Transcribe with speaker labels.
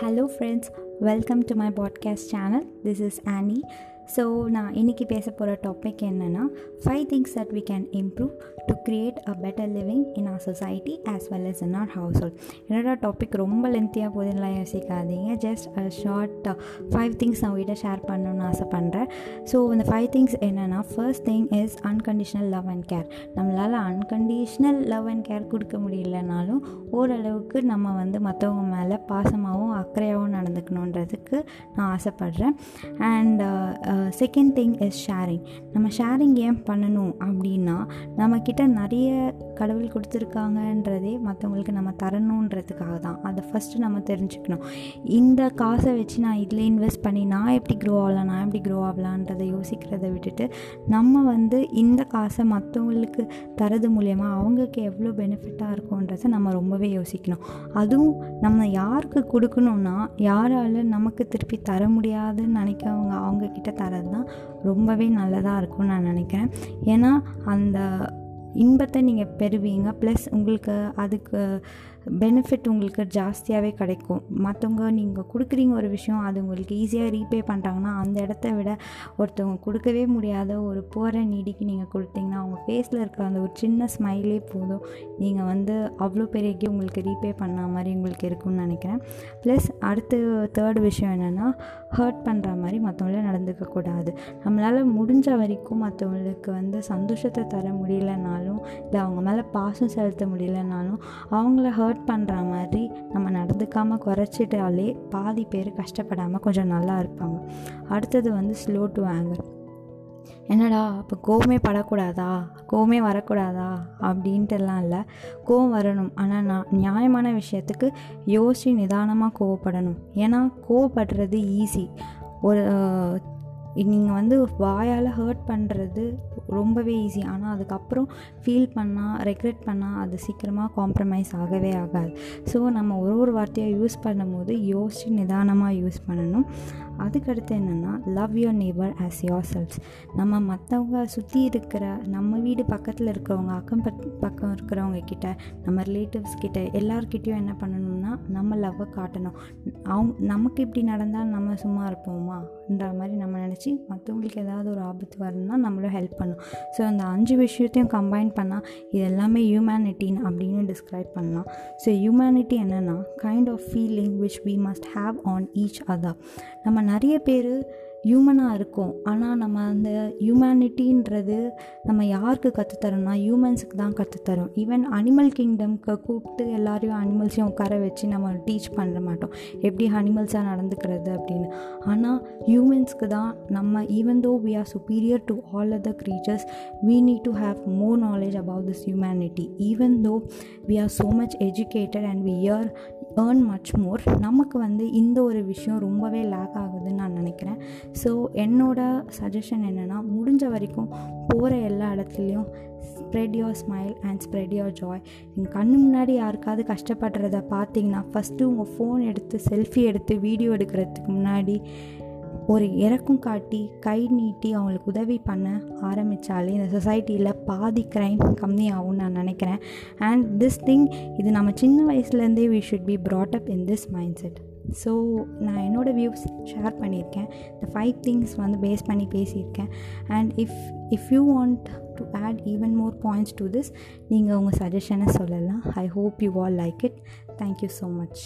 Speaker 1: Hello friends welcome to my podcast channel this is Annie so நான் இன்றைக்கி பேச போகிற டாபிக் என்னென்னா five things that we can improve to create a better living in our society as well as in our household என்னோட topic ரொம்ப லென்த்தியாக போதுலாம் யோசிக்காதீங்க. Just a short five things நான் உங்கள்கிட்ட ஷேர் பண்ணணும்னு ஆசைப்பட்றேன். ஸோ இந்த ஃபைவ் திங்ஸ் என்னென்னா first thing is unconditional love and care நம்மளால் அன்கண்டிஷ்னல் லவ் அண்ட் கேர் கொடுக்க முடியலனாலும் ஓரளவுக்கு நம்ம வந்து மற்றவங்க மேலே பாசமாகவும் அக்கறையாகவும் நடந்துக்கணுன்றதுக்கு நான் ஆசைப்பட்றேன். And second thing is sharing நம்ம ஷேரிங் ஏன் பண்ணணும் அப்படின்னா நம்மக்கிட்ட நிறைய கடவுள் கொடுத்துருக்காங்கன்றதே மற்றவங்களுக்கு நம்ம தரணுன்றதுக்காக தான். அதை ஃபஸ்ட்டு நம்ம தெரிஞ்சுக்கணும். இந்த காசை வச்சு நான் இதில் இன்வெஸ்ட் பண்ணி நான் எப்படி க்ரோ ஆகலாம் நான் எப்படி க்ரோ ஆகலான்றதை யோசிக்கிறத விட்டுட்டு நம்ம வந்து இந்த காசை மற்றவங்களுக்கு தரது மூலயமா அவங்களுக்கு எவ்வளோ பெனிஃபிட்டாக இருக்கும்ன்றதை நம்ம ரொம்பவே யோசிக்கணும். அதுவும் நம்ம யாருக்கு கொடுக்கணும்னா யாரால் நமக்கு திருப்பி தர முடியாதுன்னு நினைக்கிறவங்க அவங்கக்கிட்ட தரது தான் ரொம்பவே நல்லதாக இருக்கும்னு நான் நினைக்கிறேன். ஏன்னா அந்த இன்பத்தை நீங்கள் பெறுவீங்க. ப்ளஸ் உங்களுக்கு அதுக்கு பெனிஃபிட் உங்களுக்கு ஜாஸ்தியாகவே கிடைக்கும். மற்றவங்க நீங்கள் கொடுக்குறீங்க ஒரு விஷயம் அது உங்களுக்கு ஈஸியாக ரீபே பண்ணுறாங்கன்னா அந்த இடத்த விட ஒருத்தவங்க கொடுக்கவே முடியாத ஒரு போகிற நீடிக்கு நீங்கள் கொடுத்தீங்கன்னா அவங்க ஃபேஸில் இருக்கிற அந்த ஒரு சின்ன ஸ்மைலே போதும். நீங்கள் வந்து அவ்வளோ பெரிய உங்களுக்கு ரீபே பண்ண மாதிரி உங்களுக்கு இருக்கும்னு நினைக்கிறேன். ப்ளஸ் அடுத்து தேர்ட் விஷயம் என்னென்னா ஹர்ட் பண்ணுற மாதிரி மற்றவங்கள நடந்துக்கக்கூடாது நம்மளால் முடிஞ்ச வரைக்கும் மற்றவங்களுக்கு வந்து சந்தோஷத்தை தர முடியலனாலும் இல்லை அவங்க மேலே பாசம் செலுத்த முடியலனாலும் அவங்கள ஹர்ட் ஹர்ட் பண்ணுற மாதிரி நம்ம நடந்துக்காமல் குறைச்சிட்டாலே பாதி பேர் கஷ்டப்படாமல் கொஞ்சம் நல்லா இருப்பாங்க. அடுத்தது வந்து ஸ்லோ டு ஆங்கர் என்னடா இப்போ கோவமே படக்கூடாதா? கோவமே வரக்கூடாதா? அப்படின்ட்டுலாம் இல்லை. கோவம் வரணும். ஆனால் நான் நியாயமான விஷயத்துக்கு யோசித்து நிதானமாக கோவப்படணும். ஏன்னா கோவப்படுறது ஈஸி ஒரு நீங்கள் வந்து வாயால் ஹர்ட் பண்ணுறது ரொம்பவே ஈஸி ஆனால் அதுக்கப்புறம் ஃபீல் பண்ணால் ரெக்ரெட் பண்ணால் அது சீக்கிரமாக காம்ப்ரமைஸ் ஆகவே ஆகாது. ஸோ நம்ம ஒரு ஒரு வார்த்தையாக யூஸ் பண்ணும்போது யோசித்து நிதானமாக யூஸ் பண்ணணும். அதுக்கடுத்து என்னென்னா love your neighbour as yourself நம்ம மற்றவங்க சுற்றி இருக்கிற நம்ம வீடு பக்கத்தில் இருக்கிறவங்க அக்கம் பக்கம் இருக்கிறவங்க கிட்ட நம்ம ரிலேட்டிவ்ஸ் கிட்ட எல்லார்கிட்டையும் என்ன பண்ணணும்னா நம்ம லவ்வை காட்டணும். அவங்க நமக்கு இப்படி நடந்தால் நம்ம சும்மா இருப்போமான்ற மாதிரி நம்ம நினச்சி மற்றவங்களுக்கு ஏதாவது ஒரு ஆபத்து வரணும்னா நம்மளும் ஹெல்ப் பண்ணும். ஸோ அந்த அஞ்சு விஷயத்தையும் கம்பைன் பண்ணால் இது எல்லாமே ஹியூமனிட்டின் அப்படின்னு டிஸ்கிரைப் பண்ணலாம். ஸோ ஹியூமனிட்டி என்னென்னா kind of feeling which we must have on each other நம்ம நிறைய பேர் ஹியூமனாக இருக்கும். ஆனால் நம்ம அந்த ஹியூமனிட்டின்றது நம்ம யாருக்கு கற்றுத்தரோம்னா ஹியூமன்ஸுக்கு தான் கற்றுத்தரோம் ஈவன் அனிமல் கிங்டம்க்கு கூப்பிட்டு எல்லாரையும் அனிமல்ஸையும் உட்கார வச்சு நம்ம டீச் பண்ண மாட்டோம். எப்படி அனிமல்ஸாக நடந்துக்கிறது அப்படின்னு. ஆனால் ஹியூமன்ஸ்க்கு தான் நம்ம even though we are superior to all other creatures we need to have more knowledge about this humanity even though we are so much educated and we year earn much more நமக்கு வந்து இந்த ஒரு விஷயம் ரொம்பவே லேக் ஆகுதுன்னு நான் நினைக்கிறேன். So என்னோட சஜஷன் என்னென்னா முடிஞ்ச வரைக்கும் போகிற எல்லா இடத்துலையும் spread your smile and spread your joy என் கண்ணு முன்னாடி யாருக்காவது கஷ்டப்படுறத பார்த்தீங்கன்னா ஃபஸ்ட்டு உங்கள் ஃபோன் எடுத்து செல்ஃபி எடுத்து வீடியோ எடுக்கிறதுக்கு முன்னாடி ஒரு இறக்கும் காட்டி கை நீட்டி அவங்களுக்கு உதவி பண்ண ஆரம்பித்தாலே இந்த சொசைட்டியில் பாதி க்ரைம் கம்மியாகும்னு நான் நினைக்கிறேன். அண்ட் திஸ் திங் இது நம்ம சின்ன வயசுலேருந்தே we should be brought up in this mindset so நான் என்னோடய வியூஸ் ஷேர் பண்ணியிருக்கேன். இந்த ஃபைவ் திங்ஸ் வந்து பேஸ் பண்ணி பேசியிருக்கேன். And if if you want to add even more points to this நீங்கள் உங்கள் சஜஷனை சொல்லலாம். I hope you all like it thank you so much